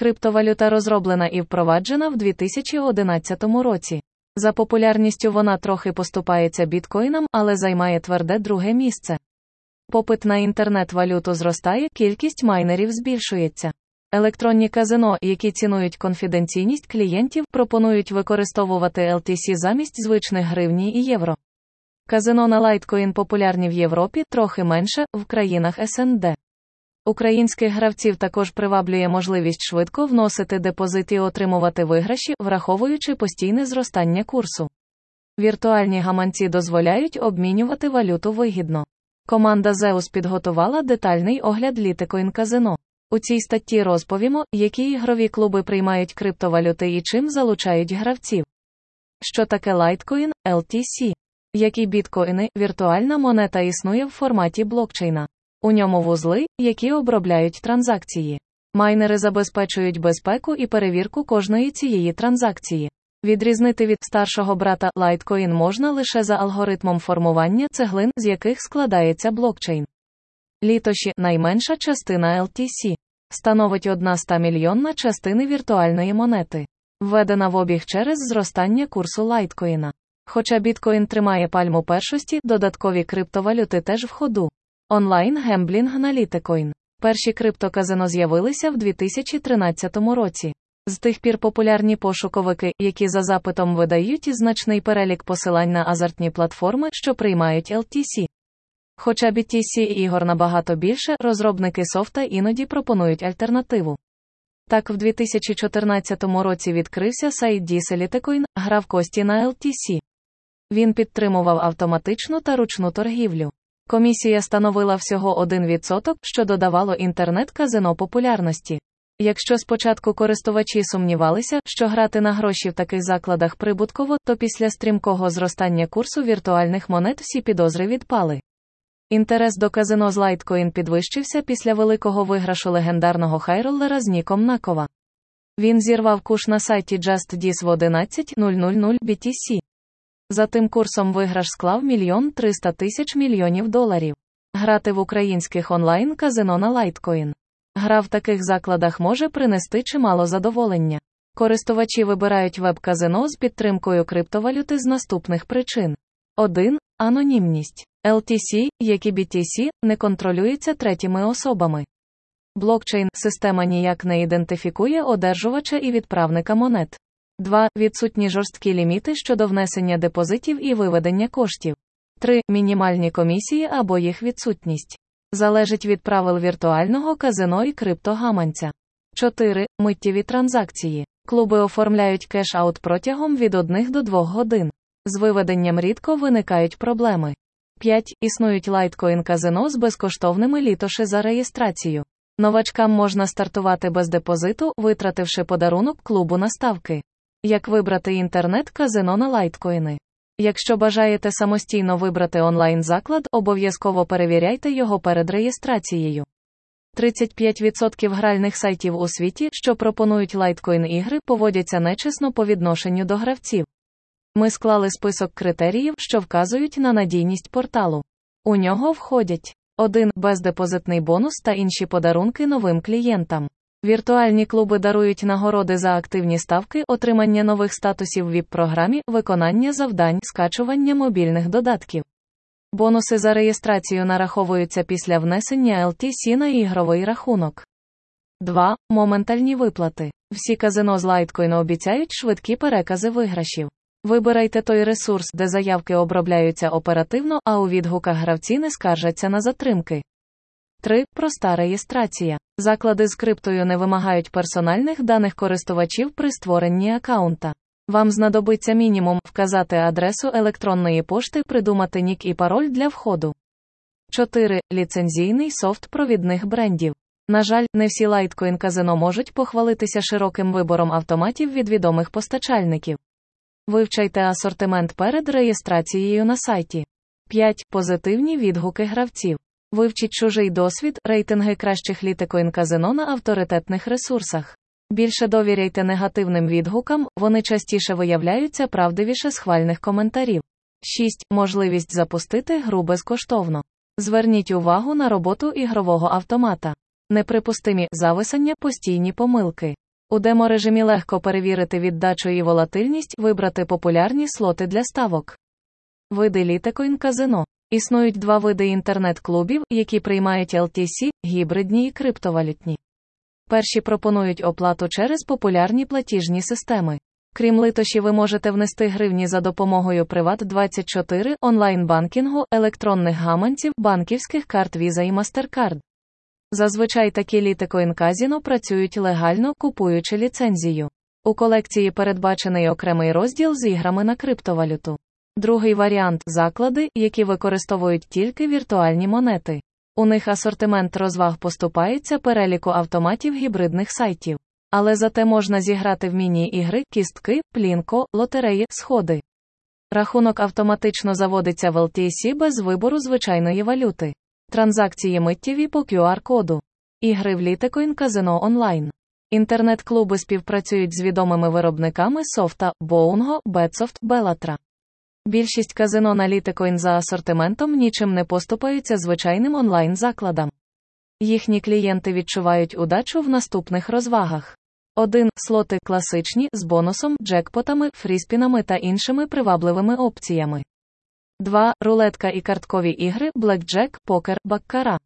Криптовалюта розроблена і впроваджена в 2011 році. За популярністю вона трохи поступається біткоїнам, але займає тверде друге місце. Попит на інтернет-валюту зростає, кількість майнерів збільшується. Електронні казино, які цінують конфіденційність клієнтів, пропонують використовувати LTC замість звичних гривні і євро. Казино на Litecoin популярні в Європі, трохи менше в країнах СНД. Українських гравців також приваблює можливість швидко вносити депозит і отримувати виграші, враховуючи постійне зростання курсу. Віртуальні гаманці дозволяють обмінювати валюту вигідно. Команда Zeus підготувала детальний огляд Litecoin казино. У цій статті розповімо, які ігрові клуби приймають криптовалюти і чим залучають гравців. Що таке Litecoin, LTC? Як і біткоїни, віртуальна монета існує в форматі блокчейна. У ньому вузли, які обробляють транзакції. Майнери забезпечують безпеку і перевірку кожної цієї транзакції. Відрізнити від старшого брата Litecoin можна лише за алгоритмом формування цеглин, з яких складається блокчейн. Літоші найменша частина LTC. Становить одна 100 мільйонна частини віртуальної монети, введена в обіг через зростання курсу лайткоїна. Хоча біткоін тримає пальму першості, додаткові криптовалюти теж в ходу. Онлайн гемблінг на Litecoin. Перші криптоказино з'явилися в 2013 році. З тих пір популярні пошуковики, які за запитом видають значний перелік посилань на азартні платформи, що приймають LTC. Хоча BTC ігор набагато більше, розробники софта іноді пропонують альтернативу. Так, в 2014 році відкрився сайт DiceLitecoin, гра в кості на LTC. Він підтримував автоматичну та ручну торгівлю. Комісія становила всього 1%, що додавало інтернет-казино популярності. Якщо спочатку користувачі сумнівалися, що грати на гроші в таких закладах прибутково, то після стрімкого зростання курсу віртуальних монет всі підозри відпали. Інтерес до казино з Litecoin підвищився після великого виграшу легендарного хайроллера з Ніком Накова. Він зірвав куш на сайті JustDis в 11.000 BTC. За тим курсом виграш склав мільйон 300 тисяч мільйонів доларів. Грати в українських онлайн казино на Litecoin. Гра в таких закладах може принести чимало задоволення. Користувачі вибирають веб-казино з підтримкою криптовалюти з наступних причин: 1. Анонімність. LTC, як і BTC, не контролюється третіми особами. Блокчейн система ніяк не ідентифікує одержувача і відправника монет. 2. Відсутні жорсткі ліміти щодо внесення депозитів і виведення коштів. 3. Мінімальні комісії або їх відсутність. Залежить від правил віртуального казино і криптогаманця. 4. Миттєві транзакції. Клуби оформляють кеш-аут протягом від 1 до 2 годин. З виведенням рідко виникають проблеми. 5. Існують Litecoin казино з безкоштовними літоші за реєстрацію. Новачкам можна стартувати без депозиту, витративши подарунок клубу на ставки. Як вибрати інтернет-казино на лайткоїни? Якщо бажаєте самостійно вибрати онлайн-заклад, обов'язково перевіряйте його перед реєстрацією. 35% гральних сайтів у світі, що пропонують Litecoin ігри, поводяться нечесно по відношенню до гравців. Ми склали список критеріїв, що вказують на надійність порталу. У нього входять 1. Бездепозитний бонус та інші подарунки новим клієнтам. Віртуальні клуби дарують нагороди за активні ставки, отримання нових статусів в ВІП-програмі, виконання завдань, скачування мобільних додатків. Бонуси за реєстрацію нараховуються після внесення LTC на ігровий рахунок. 2. Моментальні виплати. Всі казино з Litecoin обіцяють швидкі перекази виграшів. Вибирайте той ресурс, де заявки обробляються оперативно, а у відгуках гравці не скаржаться на затримки. 3. Проста реєстрація. Заклади з криптою не вимагають персональних даних користувачів при створенні аккаунта. Вам знадобиться мінімум вказати адресу електронної пошти, придумати нік і пароль для входу. 4. Ліцензійний софт провідних брендів. На жаль, не всі Litecoin казино можуть похвалитися широким вибором автоматів від відомих постачальників. Вивчайте асортимент перед реєстрацією на сайті. 5. Позитивні відгуки гравців. Вивчіть чужий досвід, рейтинги кращих літикоін казино на авторитетних ресурсах. Більше довіряйте негативним відгукам, вони частіше виявляються правдивіше схвальних коментарів. 6. Можливість запустити гру безкоштовно. Зверніть увагу на роботу ігрового автомата. Неприпустимі зависання постійні помилки. У деморежимі легко перевірити віддачу і волатильність, вибрати популярні слоти для ставок. Види літекоін казино. Існують два види інтернет-клубів, які приймають LTC, гібридні і криптовалютні. Перші пропонують оплату через популярні платіжні системи. Крім литоші, ви можете внести гривні за допомогою Приват24, онлайн-банкінгу, електронних гаманців, банківських карт Visa і MasterCard. Зазвичай такі літикоін казіно працюють легально, купуючи ліцензію. У колекції передбачений окремий розділ з іграми на криптовалюту. Другий варіант заклади, які використовують тільки віртуальні монети. У них асортимент розваг поступається переліку автоматів гібридних сайтів. Але зате можна зіграти в міні-ігри, кістки, плінко, лотереї, сходи. Рахунок автоматично заводиться в LTC без вибору звичайної валюти. Транзакції миттєві по QR-коду. Ігри в літекоін казино онлайн. Інтернет-клуби співпрацюють з відомими виробниками софта, Боунго, Бетсофт, Белатра. Більшість казино на літекоін за асортиментом нічим не поступаються звичайним онлайн-закладам. Їхні клієнти відчувають удачу в наступних розвагах. 1. Слоти класичні з бонусом, джекпотами, фріспінами та іншими привабливими опціями. 2. Рулетка і карткові ігри, блекджек, покер, баккара.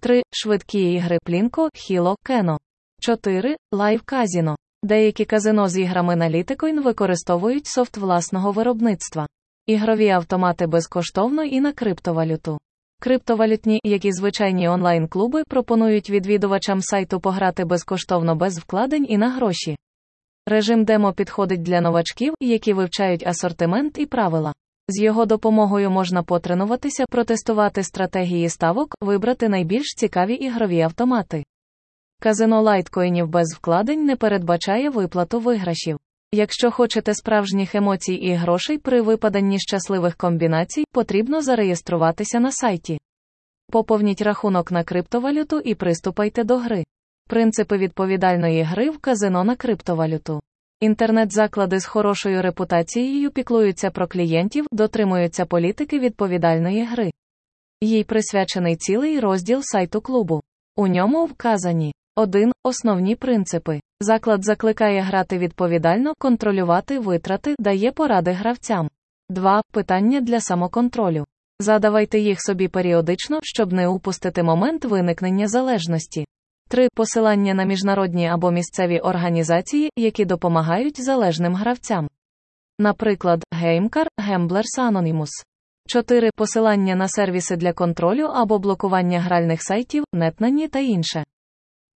3. Швидкі ігри Plinko, Hi-Lo, Кено. 4. Live casino. Деякі казино з іграми на Litecoin використовують софт власного виробництва. Ігрові автомати безкоштовно і на криптовалюту. Криптовалютні, як і звичайні онлайн-клуби, пропонують відвідувачам сайту пограти безкоштовно без вкладень і на гроші. Режим демо підходить для новачків, які вивчають асортимент і правила. З його допомогою можна потренуватися, протестувати стратегії ставок, вибрати найбільш цікаві ігрові автомати. Казино лайткоїнів без вкладень не передбачає виплату виграшів. Якщо хочете справжніх емоцій і грошей при випаданні щасливих комбінацій, потрібно зареєструватися на сайті. Поповніть рахунок на криптовалюту і приступайте до гри. Принципи відповідальної гри в казино на криптовалюту. Інтернет-заклади з хорошою репутацією піклуються про клієнтів, дотримуються політики відповідальної гри. Їй присвячений цілий розділ сайту клубу. У ньому вказані 1. Основні принципи. Заклад закликає грати відповідально, контролювати витрати, дає поради гравцям. 2. Питання для самоконтролю. Задавайте їх собі періодично, щоб не упустити момент виникнення залежності. 3. Посилання на міжнародні або місцеві організації, які допомагають залежним гравцям. Наприклад, Геймкар, Gamblers Anonymous. 4. Посилання на сервіси для контролю або блокування гральних сайтів, нетнані та інше.